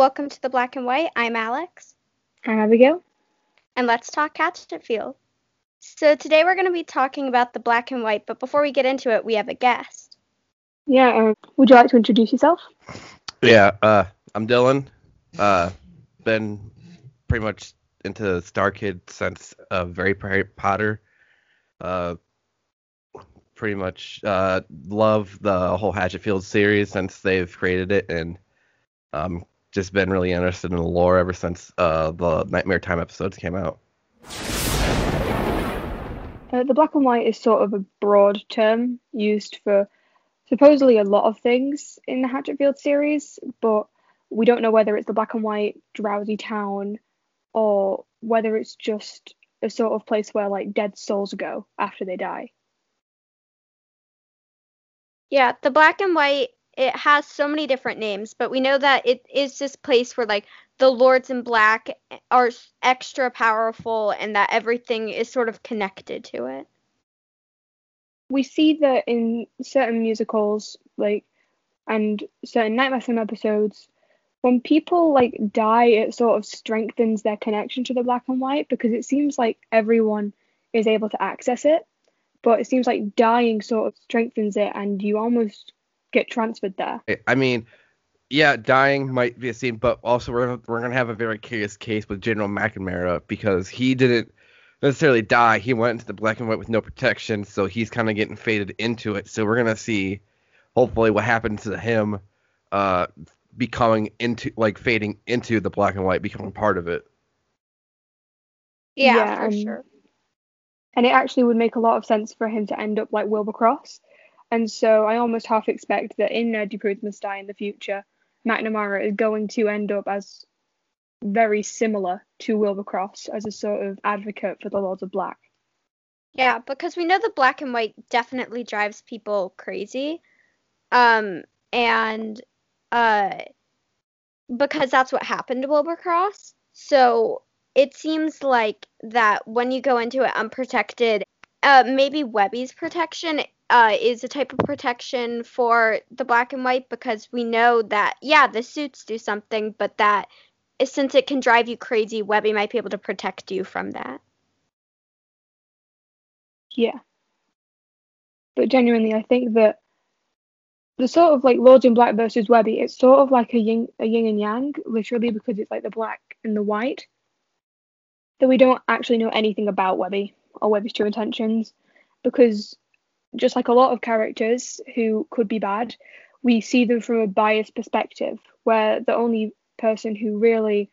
Welcome to the Black and White. I'm Alex. I'm Abigail. And let's talk Hatchetfield. So today we're going to be talking about the Black and White, but before we get into it, we have a guest. Yeah, uh, would you like to introduce yourself? Yeah, uh, I'm Dylan. Uh, been pretty much into Star Kid since uh, very Harry Potter. Uh, pretty much uh, love the whole Hatchetfield series since they've created it, and um, just been really interested in the lore ever since uh, the Nightmare Time episodes came out. Uh, the black and white is sort of a broad term used for supposedly a lot of things in the Hatchetfield series, but we don't know whether it's the black and white drowsy town or whether it's just a sort of place where like dead souls go after they die. Yeah, the black and white it has so many different names, but we know that it is this place where like the lords in black are extra powerful and that everything is sort of connected to it. We see that in certain musicals, like and certain Nightmare Film episodes, when people like die, it sort of strengthens their connection to the black and white because it seems like everyone is able to access it, but it seems like dying sort of strengthens it, and you almost get transferred there. I mean, yeah, dying might be a scene, but also we're we're gonna have a very curious case with General McNamara because he didn't necessarily die. He went into the black and white with no protection, so he's kind of getting faded into it. So we're gonna see, hopefully, what happens to him, uh, becoming into like fading into the black and white, becoming part of it. Yeah, yeah for sure. And it actually would make a lot of sense for him to end up like Wilbur Cross and so I almost half expect that in Nerdy Prudes Must Die in the future, McNamara is going to end up as very similar to Wilbur Cross as a sort of advocate for the Lords of Black. Yeah, because we know the black and white definitely drives people crazy. Um, and uh, because that's what happened to Wilbur Cross. So it seems like that when you go into it unprotected, uh, maybe Webby's protection uh, is a type of protection for the black and white because we know that yeah the suits do something but that since it can drive you crazy webby might be able to protect you from that. Yeah. But genuinely i think that the sort of like lords in black versus webby it's sort of like a yin a yin and yang literally because it's like the black and the white that we don't actually know anything about webby or webby's true intentions because just like a lot of characters who could be bad, we see them from a biased perspective, where the only person who really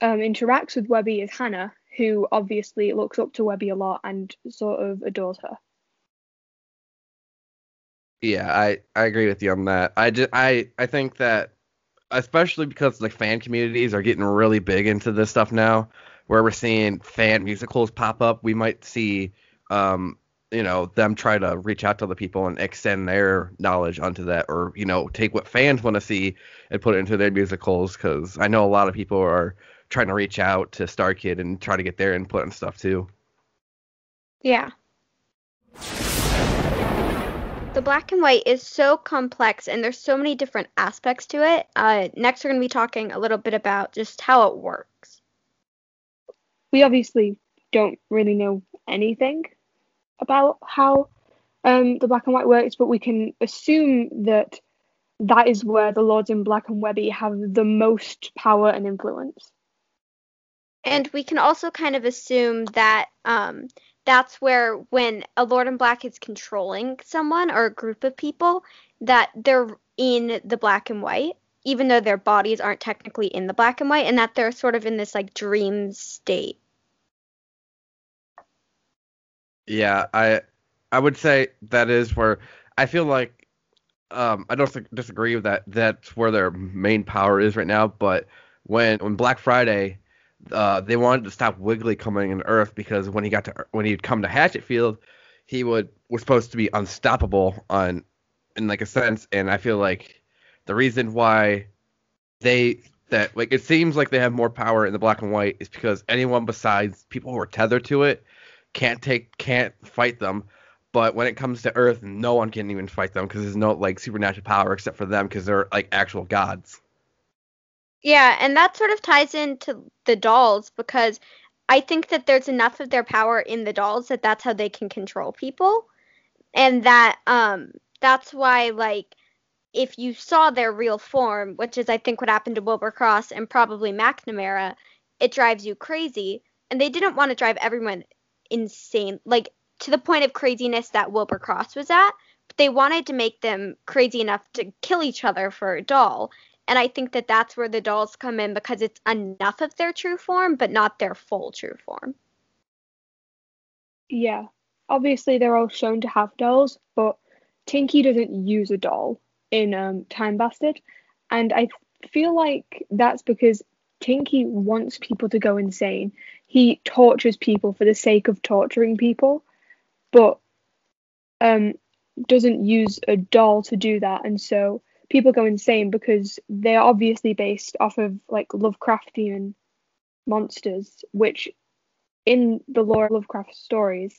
um, interacts with Webby is Hannah, who obviously looks up to Webby a lot and sort of adores her. Yeah, I, I agree with you on that. I just, I I think that especially because the fan communities are getting really big into this stuff now, where we're seeing fan musicals pop up. We might see um, you know them try to reach out to other people and extend their knowledge onto that or you know take what fans want to see and put it into their musicals because i know a lot of people are trying to reach out to star kid and try to get their input and stuff too. Yeah. The black and white is so complex and there's so many different aspects to it. Uh, next we're going to be talking a little bit about just how it works. We obviously don't really know anything about how um, the black and white works, but we can assume that that is where the Lords in Black and Webby have the most power and influence. And we can also kind of assume that um, that's where when a Lord in Black is controlling someone or a group of people, that they're in the black and white, even though their bodies aren't technically in the black and white, and that they're sort of in this like dream state. Yeah, I I would say that is where I feel like um, I don't disagree with that. That's where their main power is right now. But when when Black Friday, uh, they wanted to stop Wiggly coming in Earth because when he got to when he'd come to Hatchetfield, he would was supposed to be unstoppable on in like a sense. And I feel like the reason why they that like it seems like they have more power in the black and white is because anyone besides people who are tethered to it can't take can't fight them. But when it comes to Earth, no one can even fight them because there's no like supernatural power except for them because they're like actual gods. Yeah, and that sort of ties into the dolls because I think that there's enough of their power in the dolls that that's how they can control people. And that um that's why like if you saw their real form, which is I think what happened to Wilbur Cross and probably McNamara, it drives you crazy. And they didn't want to drive everyone insane, like to the point of craziness that Wilbur Cross was at. But they wanted to make them crazy enough to kill each other for a doll. And I think that that's where the dolls come in because it's enough of their true form, but not their full true form. Yeah. Obviously, they're all shown to have dolls, but Tinky doesn't use a doll in um, Time Bastard. And I feel like that's because Tinky wants people to go insane. He tortures people for the sake of torturing people, but um, doesn't use a doll to do that. And so people go insane because they're obviously based off of like Lovecraftian monsters, which in the lore of Lovecraft stories,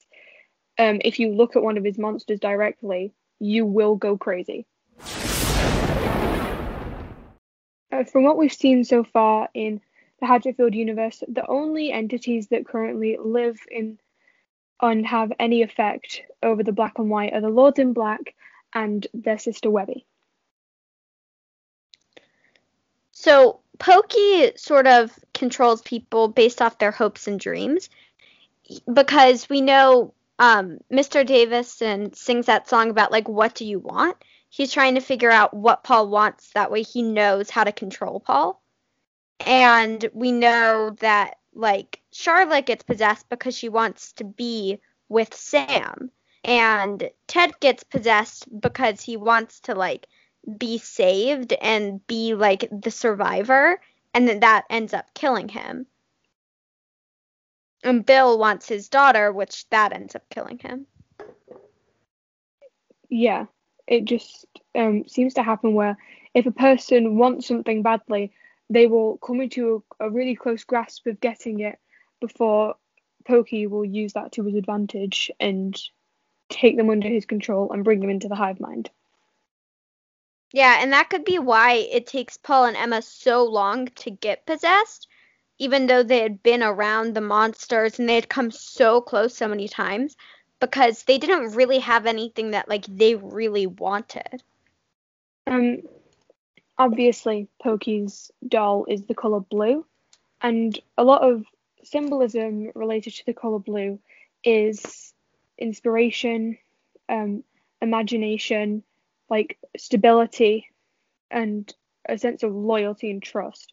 um, if you look at one of his monsters directly, you will go crazy. Uh, from what we've seen so far in the Hatchetfield universe, the only entities that currently live in and have any effect over the black and white are the Lords in Black and their sister Webby. So Pokey sort of controls people based off their hopes and dreams because we know um, Mr. Davidson sings that song about like what do you want? He's trying to figure out what Paul wants that way he knows how to control Paul. And we know that like Charlotte gets possessed because she wants to be with Sam. And Ted gets possessed because he wants to like be saved and be like the survivor. And then that ends up killing him. And bill wants his daughter which that ends up killing him. Yeah. It just um, seems to happen where if a person wants something badly they will come into a, a really close grasp of getting it before pokey will use that to his advantage and take them under his control and bring them into the hive mind yeah, and that could be why it takes Paul and Emma so long to get possessed, even though they had been around the monsters and they had come so close so many times, because they didn't really have anything that like they really wanted. Um, obviously, Pokey's doll is the color blue, and a lot of symbolism related to the color blue is inspiration, um, imagination like stability and a sense of loyalty and trust,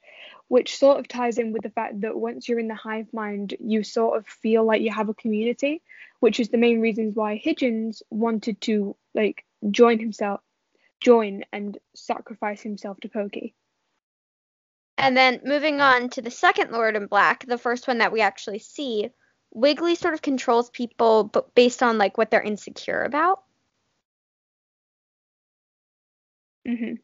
which sort of ties in with the fact that once you're in the hive mind, you sort of feel like you have a community, which is the main reasons why Higgins wanted to like join himself, join and sacrifice himself to Pokey. And then moving on to the second Lord in Black, the first one that we actually see, Wiggly sort of controls people, but based on like what they're insecure about. Mm-hmm.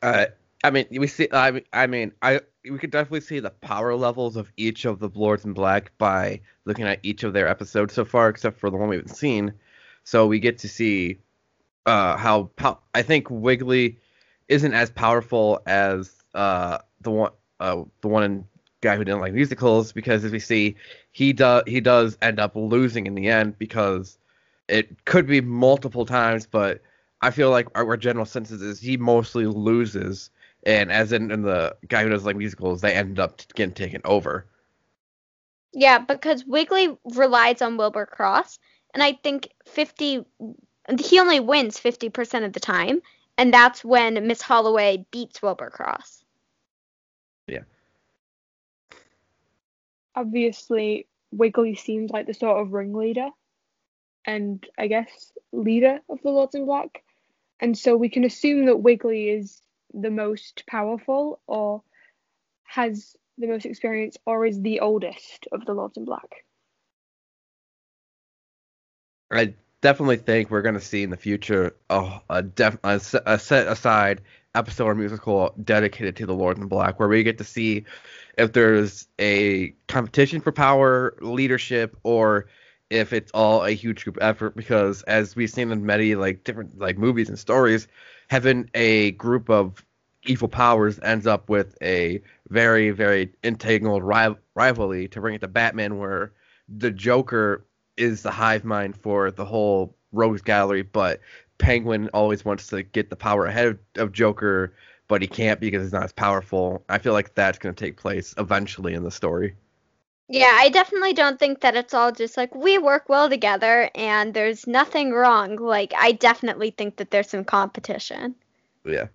Uh, I mean, we see. I, I mean, I we could definitely see the power levels of each of the Lords in Black by looking at each of their episodes so far, except for the one we haven't seen. So we get to see uh, how I think Wiggly isn't as powerful as uh, the one uh, the one guy who didn't like musicals because as we see he does he does end up losing in the end because it could be multiple times, but I feel like our, our general census is he mostly loses, and as in, in the guy who does like musicals, they end up getting taken over. Yeah, because Wiggly relies on Wilbur Cross, and I think 50 he only wins 50% of the time, and that's when Miss Holloway beats Wilbur Cross. Yeah. Obviously, Wiggly seems like the sort of ringleader and I guess leader of the Lords in Black. And so we can assume that Wiggly is the most powerful or has the most experience or is the oldest of the Lords in Black. I definitely think we're going to see in the future a, a, def, a, a set aside episode or musical dedicated to the Lords in Black, where we get to see if there's a competition for power, leadership, or if it's all a huge group effort. Because as we've seen in many like different like movies and stories having a group of evil powers ends up with a very very entangled ri- rivalry to bring it to Batman where the Joker is the hive mind for the whole rogues gallery but Penguin always wants to get the power ahead of, of Joker but he can't because he's not as powerful. I feel like that's going to take place eventually in the story. Yeah, I definitely don't think that it's all just like we work well together and there's nothing wrong. Like I definitely think that there's some competition. Yeah.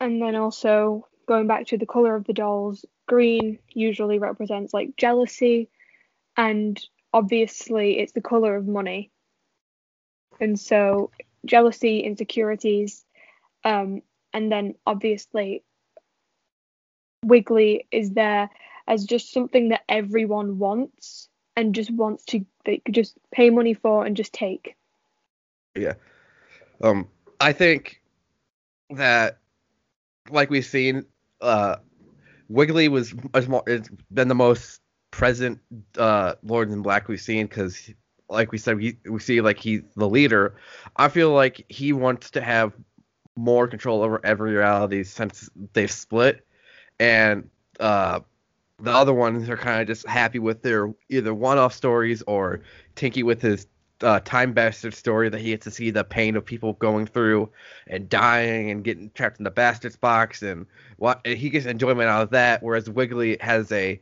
And then also going back to the color of the dolls, green usually represents like jealousy, and obviously it's the color of money. And so jealousy, insecurities, um, and then obviously Wiggly is there as just something that everyone wants and just wants to they could just pay money for and just take. Yeah. Um I think that like we've seen uh Wiggly was as more it's been the most present uh Lord in Black we've seen cuz like we said we, we see like he's the leader. I feel like he wants to have more control over every reality since they've split and uh the other ones are kind of just happy with their either one-off stories or Tinky with his uh, time bastard story that he gets to see the pain of people going through and dying and getting trapped in the bastards box and what and he gets enjoyment out of that whereas Wiggly has a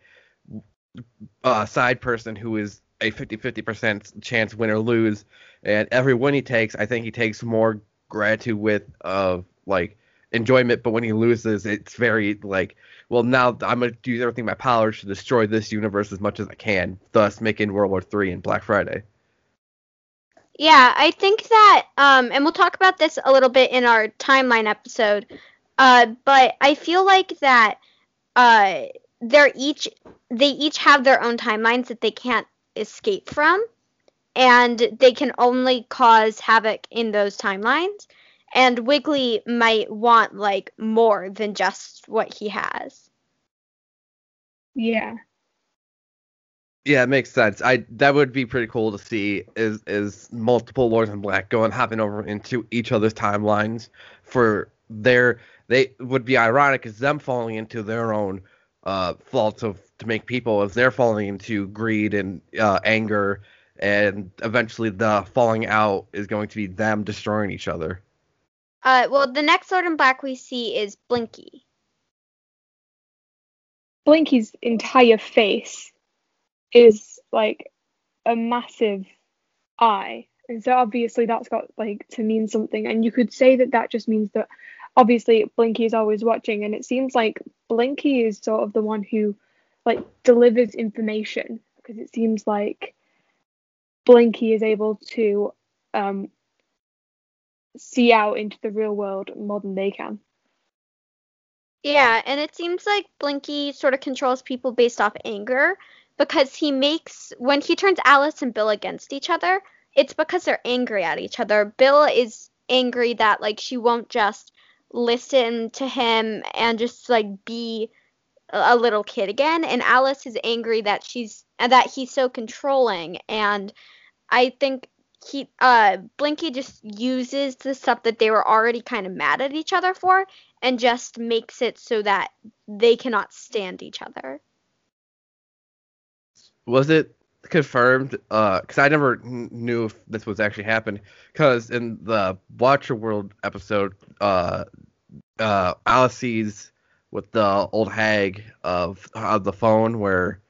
uh, side person who is a 50-50% chance win or lose and every win he takes I think he takes more gratitude with of like enjoyment but when he loses it's very like well, now I'm gonna do everything in my power to destroy this universe as much as I can, thus making World War Three and Black Friday. Yeah, I think that, um, and we'll talk about this a little bit in our timeline episode. Uh, but I feel like that uh, they're each they each have their own timelines that they can't escape from, and they can only cause havoc in those timelines. And Wiggly might want like more than just what he has. Yeah. Yeah, it makes sense. I that would be pretty cool to see is is multiple Lords in Black going hopping over into each other's timelines for their they would be ironic as them falling into their own uh faults of to make people as they're falling into greed and uh, anger and eventually the falling out is going to be them destroying each other. Uh, well, the next Lord in Black we see is Blinky. Blinky's entire face is like a massive eye, and so obviously that's got like to mean something. And you could say that that just means that obviously Blinky is always watching, and it seems like Blinky is sort of the one who like delivers information because it seems like Blinky is able to um, see out into the real world more than they can. Yeah, and it seems like Blinky sort of controls people based off anger because he makes when he turns Alice and Bill against each other, it's because they're angry at each other. Bill is angry that like she won't just listen to him and just like be a little kid again and Alice is angry that she's that he's so controlling and I think he uh Blinky just uses the stuff that they were already kind of mad at each other for and just makes it so that they cannot stand each other. Was it confirmed? Uh, because I never knew if this was actually happened. Because in the Watcher World episode, uh, uh, Alice sees with the old hag of of the phone where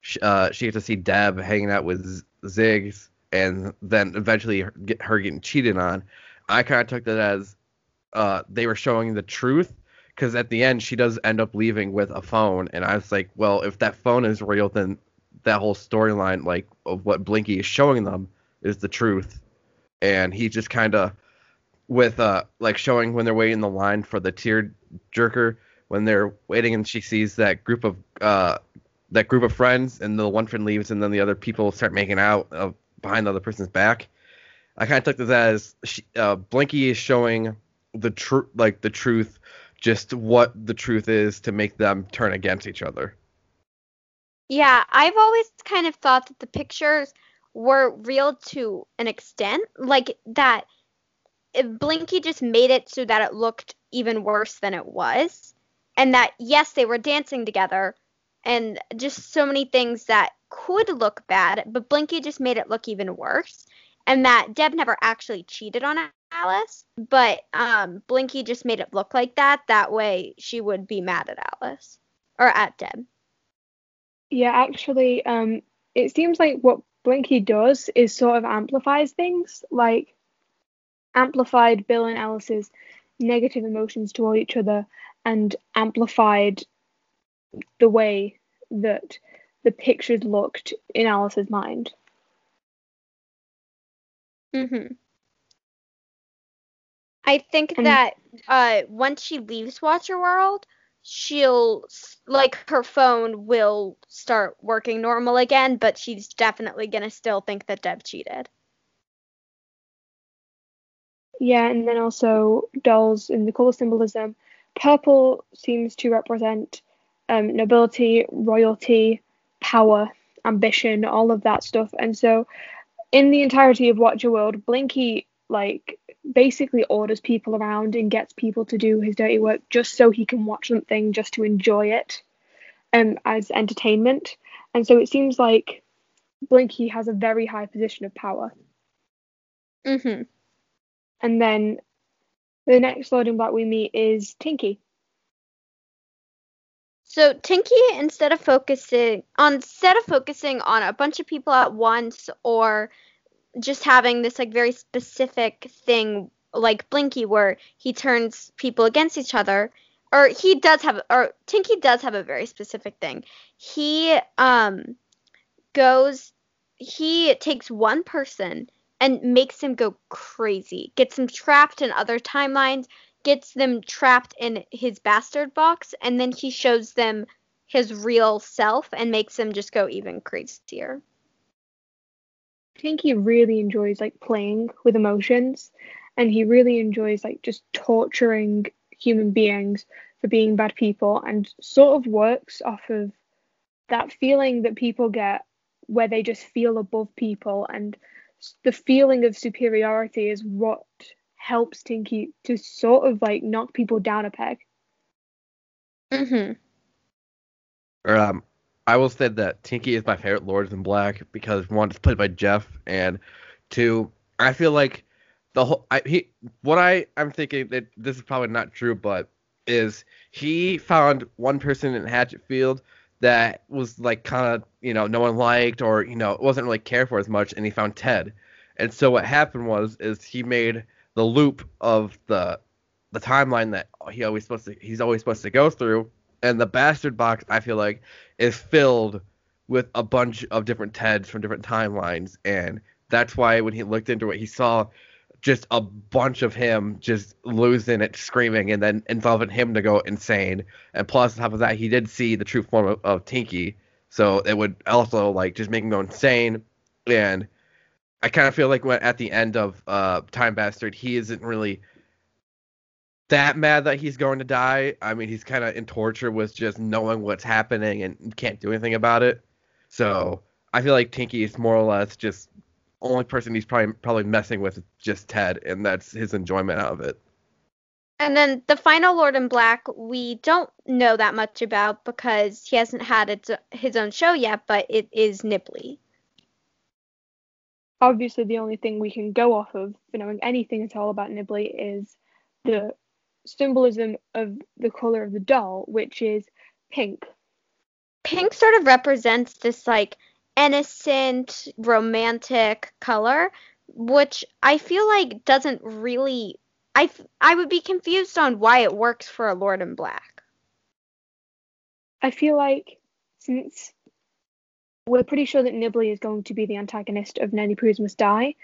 she, uh, she gets to see Deb hanging out with Ziggs and then eventually her, get her getting cheated on. I kind of took that as uh, they were showing the truth because at the end she does end up leaving with a phone, and I was like, well, if that phone is real, then that whole storyline, like of what Blinky is showing them, is the truth, and he just kind of with uh like showing when they're waiting in the line for the tear jerker when they're waiting and she sees that group of uh that group of friends and the one friend leaves and then the other people start making out uh, behind the other person's back. I kind of took this as she, uh, Blinky is showing the truth, like the truth, just what the truth is to make them turn against each other. Yeah, I've always kind of thought that the pictures were real to an extent, like that Blinky just made it so that it looked even worse than it was, and that yes, they were dancing together, and just so many things that could look bad, but Blinky just made it look even worse, and that Deb never actually cheated on Alice, but um, Blinky just made it look like that. That way, she would be mad at Alice or at Deb. Yeah, actually, um, it seems like what Blinky does is sort of amplifies things, like amplified Bill and Alice's negative emotions toward each other and amplified the way that the pictures looked in Alice's mind. Mhm. I think And- that uh, once she leaves Watcher World, she'll like her phone will start working normal again, but she's definitely gonna still think that Deb cheated. Yeah, and then also dolls in the color symbolism. Purple seems to represent um, nobility, royalty, power, ambition, all of that stuff. And so, in the entirety of Watcher World, Blinky like basically orders people around and gets people to do his dirty work just so he can watch something, just to enjoy it, um, as entertainment. And so it seems like Blinky has a very high position of power. Mhm. And then the next Lord in Black we meet is Tinky. So Tinky, instead of focusing on instead of focusing on a bunch of people at once or just having this like very specific thing like Blinky where he turns people against each other, or he does have or Tinky does have a very specific thing. He um goes he takes one person and makes him go crazy, gets him trapped in other timelines, gets them trapped in his bastard box, and then he shows them his real self and makes them just go even crazier. Tinky really enjoys like playing with emotions and he really enjoys like just torturing human beings for being bad people and sort of works off of that feeling that people get where they just feel above people and the feeling of superiority is what helps Tinky to sort of like knock people down a peg. Mm-hmm. Um, I will say that Tinky is my favorite Lords in Black because one, it's played by Jeff, and two, I feel like the whole I, he what I I'm thinking that this is probably not true, but is he found one person in Hatchetfield that was like kind of you know no one liked or you know wasn't really cared for as much, and he found Ted, and so what happened was is he made the loop of the the timeline that he always supposed to he's always supposed to go through and the bastard box I feel like is filled with a bunch of different Teds from different timelines, and that's why when he looked into it, he saw just a bunch of him just losing it, screaming, and then involving him to go insane. And plus, on top of that, he did see the true form of, of Tinky, so it would also like just make him go insane. And I kind of feel like when at the end of uh, Time Bastard, he isn't really that mad that he's going to die. I mean, he's kind of in torture with just knowing what's happening and can't do anything about it. So I feel like Tinky is more or less just only person he's probably probably messing with is just Ted, and that's his enjoyment out of it. And then the final Lord in Black, we don't know that much about because he hasn't had its, his own show yet, but it is Nibley. Obviously, the only thing we can go off of for knowing anything at all about Nibley is the symbolism of the color of the doll, which is pink. Pink sort of represents this like innocent, romantic color, which I feel like doesn't really. I, f- I would be confused on why it works for a Lord in Black. I feel like since we're pretty sure that Nibley is going to be the antagonist of Nerdy Prudes Must Die,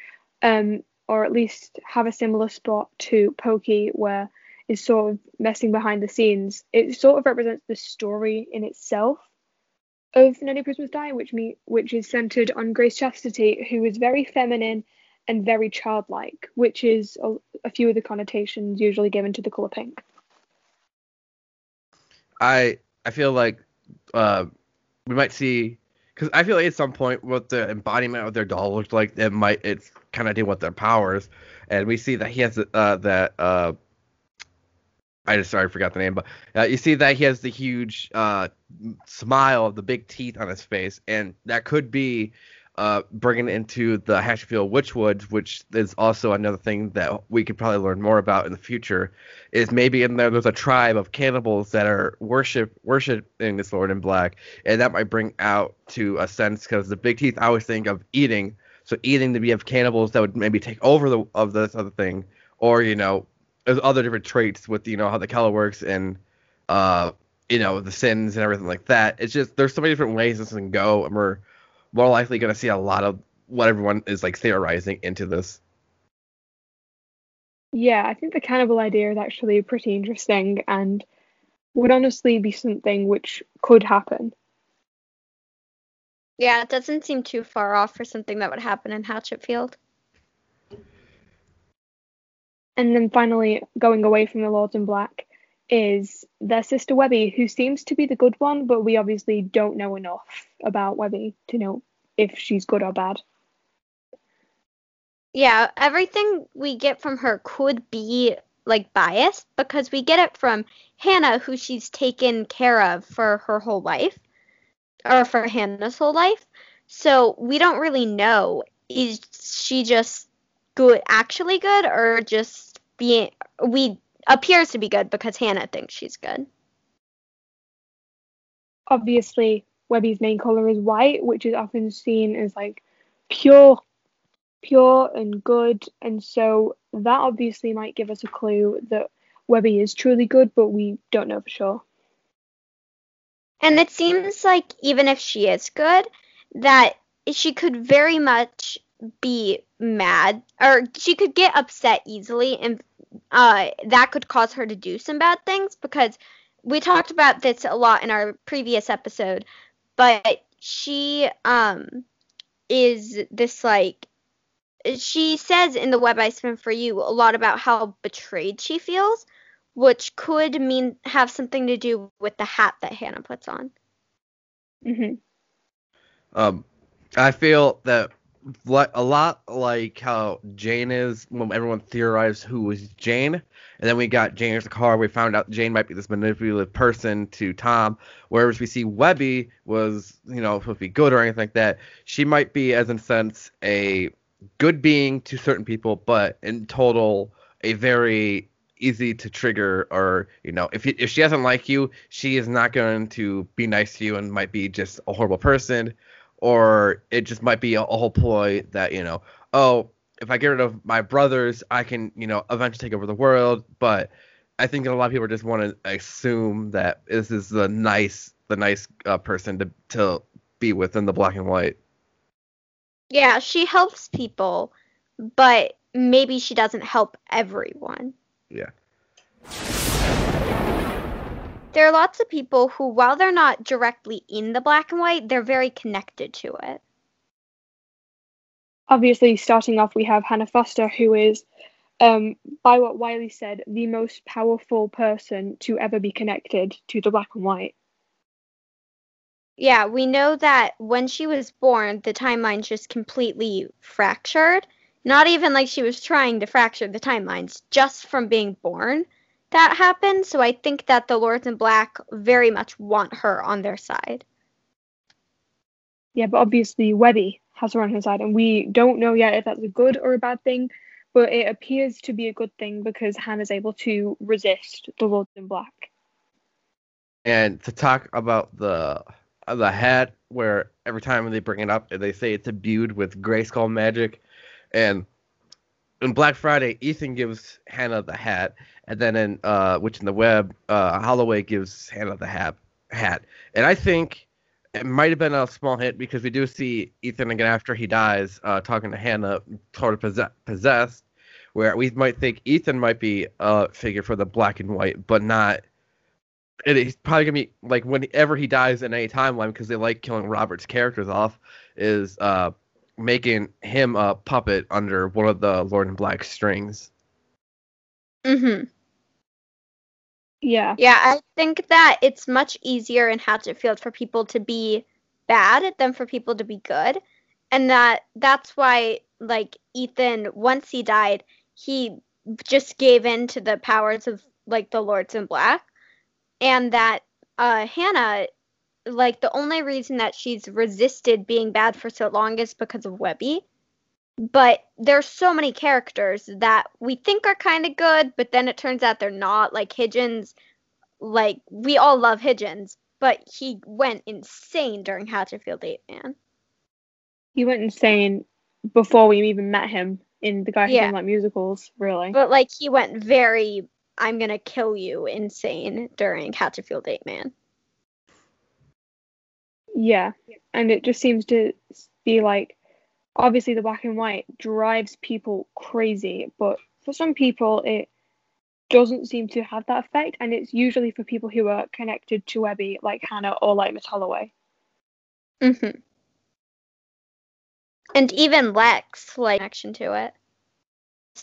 um, or at least have a similar spot to Pokey where is sort of messing behind the scenes. It sort of represents the story in itself of Nanny Must Die, which me which is centered on Grace Chastity, who is very feminine and very childlike, which is a, a few of the connotations usually given to the color pink. I I feel like uh, we might see because I feel like at some point what the embodiment of their doll looked like, it might it's kind of deal with their powers, and we see that he has uh, that uh, I just sorry I forgot the name, but uh, you see that he has the huge uh, smile, of the big teeth on his face, and that could be uh, bringing into the Hatchetfield Witchwood, which is also another thing that we could probably learn more about in the future. Is maybe in there there's a tribe of cannibals that are worship worshiping this Lord in Black, and that might bring out to a sense because the big teeth I always think of eating, so eating to be of cannibals that would maybe take over the of this other thing, or you know, there's other different traits with you know how the color works and uh you know the sins and everything like that. It's just there's so many different ways this can go, and we're more likely going to see a lot of what everyone is like theorizing into this. Yeah, I think the cannibal idea is actually pretty interesting and would honestly be something which could happen. Yeah, it doesn't seem too far off for something that would happen in Hatchetfield. And then finally, going away from the Lords in Black is their sister Webby, who seems to be the good one, but we obviously don't know enough about Webby to know if she's good or bad. Yeah, everything we get from her could be like biased because we get it from Hannah, who she's taken care of for her whole life, or for Hannah's whole life. So we don't really know is she just good, actually good, or just being we appears to be good because Hannah thinks she's good. Obviously, Webby's main color is white, which is often seen as like pure, pure and good, and so that obviously might give us a clue that Webby is truly good, but we don't know for sure. And it seems like even if she is good, that she could very much be mad or she could get upset easily and uh, that could cause her to do some bad things because we talked about this a lot in our previous episode but she um is this like she says in the web I spin for you a lot about how betrayed she feels, which could mean have something to do with the hat that Hannah puts on. hmm Um, I feel that like a lot like how Jane is when everyone theorized who was Jane, and then we got Jane as the car. We found out Jane might be this manipulative person to Tom. Whereas we see Webby was you know supposed to be good or anything like that. She might be as in sense a good being to certain people, but in total a very easy to trigger or you know if if she doesn't like you, she is not going to be nice to you and might be just a horrible person or it just might be a, a, whole ploy that you know oh if i get rid of my brothers i can you know eventually take over the world. But i think a lot of people just want to assume that this is the nice the nice uh, person to to be within the black and white. Yeah she helps people but maybe she doesn't help everyone. Yeah there are lots of people who, while they're not directly in the black and white, they're very connected to it. Obviously, starting off, we have Hannah Foster, who is, um, by what Wiley said, the most powerful person to ever be connected to the black and white. Yeah, we know that when she was born, the timeline just completely fractured. Not even like she was trying to fracture the timelines, just from being born that happened. So I think that the Lords in Black very much want her on their side. Yeah, but obviously Webby has her on her side, and we don't know yet if that's a good or a bad thing. But it appears to be a good thing because Hannah's able to resist the Lords in Black. And to talk about the the hat, where every time they bring it up, they say it's imbued with Grayskull magic, and in Black Friday, Ethan gives Hannah the hat, and then in uh, Witch in the web, uh, Holloway gives Hannah the hat. Hat, and I think it might have been a small hit because we do see Ethan again after he dies, uh, talking to Hannah, sort of possess- possessed, where we might think Ethan might be a figure for the black and white, but not. It, he's probably gonna be like whenever he dies in any timeline because they like killing Robert's characters off. Is uh, making him a puppet under one of the Lord in Black strings. Mhm. Yeah. Yeah, I think that it's much easier in Hatchetfield for people to be bad than for people to be good. And that that's why like Ethan once he died, he just gave in to the powers of like the Lords in Black. And that uh Hannah like the only reason that she's resisted being bad for so long is because of Webby. But there's so many characters that we think are kind of good, but then it turns out they're not. Like Higgins, like we all love Higgins, but he went insane during Hatchetfield 8, man. He went insane before we even met him in the guy who Yeah. done like musicals, really. But like he went very I'm gonna kill you insane during Hatchetfield 8, man. Yeah, and it just seems to be like obviously the black and white drives people crazy, but for some people it doesn't seem to have that effect, and it's usually for people who are connected to Webby, like Hannah or like Miss Holloway. Mm-hmm. And even Lex, like connection to it.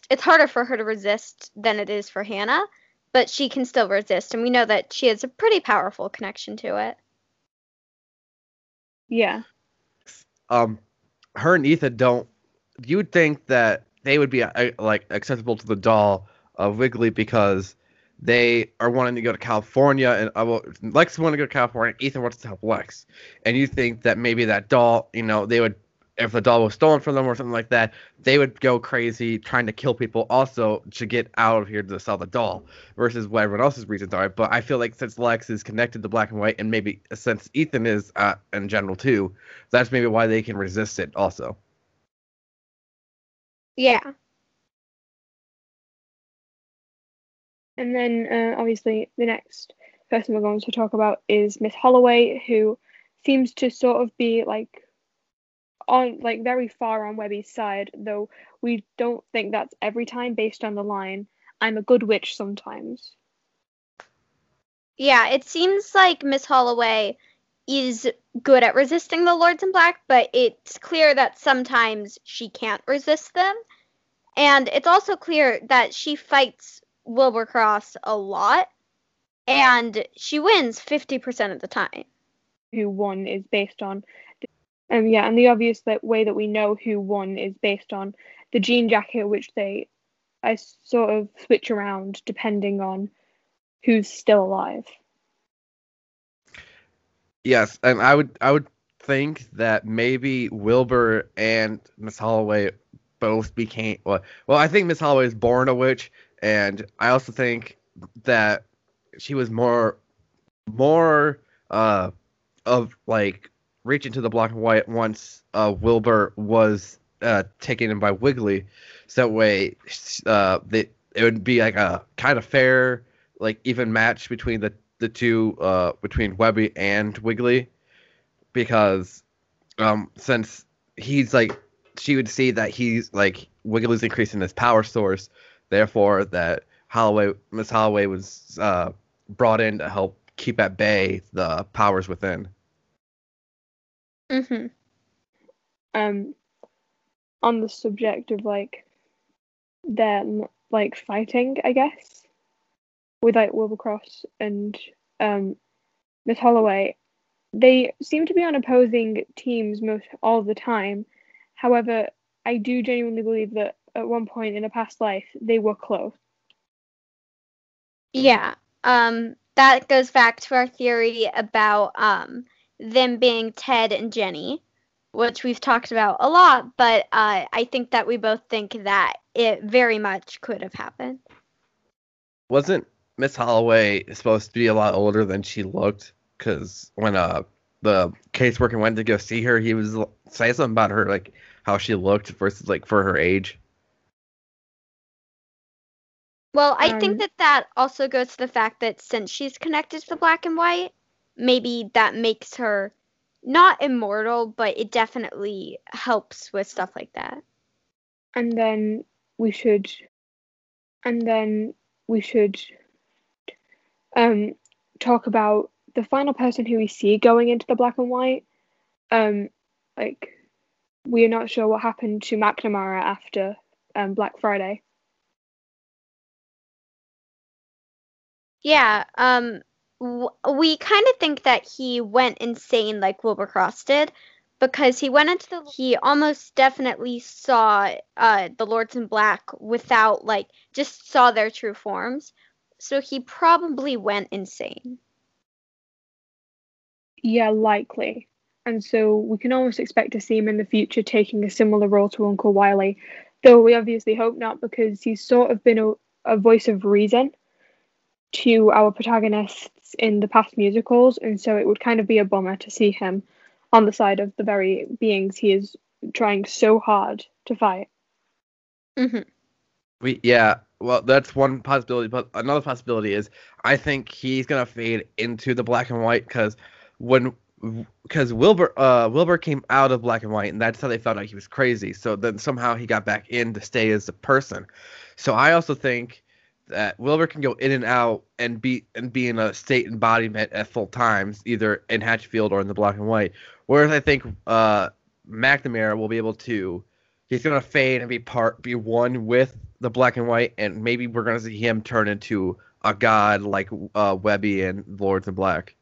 It's harder for her to resist than it is for Hannah, but she can still resist, and we know that she has a pretty powerful connection to it. Yeah, um her and Ethan don't you'd think that they would be uh, like accessible to the doll of Wiggly because they are wanting to go to California and uh, well, Lex wants to go to California Ethan wants to help Lex. And you think that maybe that doll you know they would if the doll was stolen from them or something like that they would go crazy trying to kill people also to get out of here to sell the doll versus what everyone else's reasons are but I feel like since Lex is connected to black and white and maybe since Ethan is uh, in general too that's maybe why they can resist it also. Yeah. and then uh, obviously the next person we're going to talk about is Miss Holloway, who seems to sort of be like on like very far on Webby's side, though we don't think that's every time based on the line. I'm a good witch sometimes. Yeah, it seems like Miss Holloway is good at resisting the Lords in Black, but it's clear that sometimes she can't resist them. And it's also clear that she fights Wilbur Cross a lot, and she wins 50% of the time. who won is based on um yeah and the obvious that way that we know who won is based on the jean jacket which they I sort of switch around depending on who's still alive Yes, and I would I would think that maybe Wilbur and Miss Holloway both became well. Well, I think Miss Holloway is born a witch, and I also think that she was more more uh of like reaching to the black and white once uh Wilbur was uh taken in by Wiggly, so that way uh that it would be like a kind of fair like even match between the the two uh between Webby and Wiggly. Because um since he's like she would see that he's like Wiggly's increasing his power source, therefore that Holloway Miss Holloway was uh brought in to help keep at bay the powers within. Mm-hmm. um on the subject of like them like fighting I guess with like Wilbur Cross and um Miss Holloway they seem to be on opposing teams most all the time however I do genuinely believe that at one point in a past life they were close Yeah. Um, that goes back to our theory about um, them being Ted and Jenny, which we've talked about a lot, but uh, I think that we both think that it very much could have happened. Wasn't Miss Holloway supposed to be a lot older than she looked? Because when uh the caseworker went to go see her, he was l- saying something about her like how she looked versus like for her age. Well, I Um, think that that also goes to the fact that since she's connected to the black and white, maybe that makes her not immortal, but it definitely helps with stuff like that. and then we should and then we should um talk about the final person who we see going into the black and white um like we are not sure what happened to McNamara after um Black Friday Yeah, um, we kind of think that he went insane like Wilbur Cross did because he went into the he almost definitely saw uh, the Lords in Black without like just saw their true forms. So he probably went insane. Yeah, likely. And so we can almost expect to see him in the future taking a similar role to Uncle Wiley, though we obviously hope not because he's sort of been a, a voice of reason to our protagonists in the past musicals, and so it would kind of be a bummer to see him on the side of the very beings he is trying so hard to fight. Mm-hmm. We yeah, well that's one possibility, but another possibility is I think he's gonna fade into the black and white because when because Wilbur uh Wilbur came out of black and white and that's how they found out he was crazy. So then somehow he got back in to stay as a person. So I also think that Wilbur can go in and out and be and be in a state embodiment at full times, either in Hatchetfield or in the black and white. Whereas I think uh McNamara will be able to he's gonna fade and be part be one with the black and white and maybe we're gonna see him turn into a god like uh Webby and Lords in Black.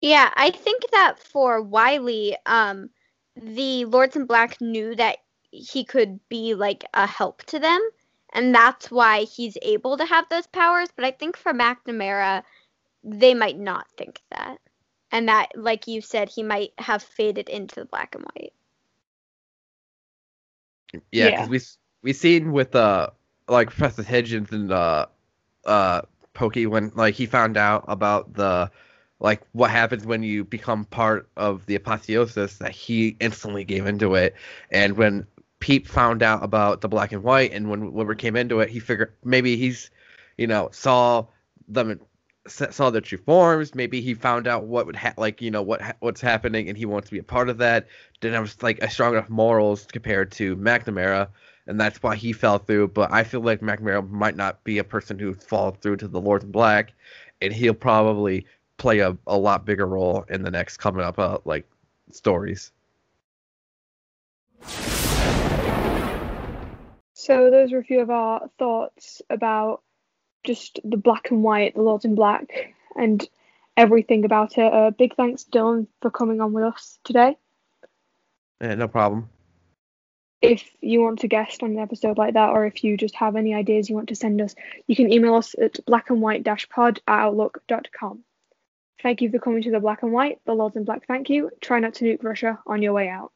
Yeah, I think that for Wiley, um, the Lords in Black knew that he could be like a help to them, and that's why he's able to have those powers. But I think for McNamara, they might not think that, and that, like you said, he might have faded into the black and white. Yeah, Yeah. because we we seen with uh like Professor Hidgens and uh uh Pokey when like he found out about the like what happens when you become part of the apotheosis that he instantly gave into it and when Pete found out about the black and white and when Wilbur came into it he figured maybe he's you know saw them saw their true forms maybe he found out what would ha- like you know what ha- what's happening and he wants to be a part of that didn't have like a strong enough morals compared to McNamara and that's why he fell through. But I feel like McNamara might not be a person who falls through to the Lords in Black, and he'll probably play a, a lot bigger role in the next coming up uh, like stories. So those were a few of our thoughts about just the black and white, the Lords in Black, and everything about it. Uh, big thanks, Dylan, for coming on with us today. Yeah, no problem. If you want to guest on an episode like that, or if you just have any ideas you want to send us, you can email us at blackandwhite-pod at outlook.com. Thank you for coming to the Black and White, the Lords in Black thank you. Try not to nuke Russia on your way out.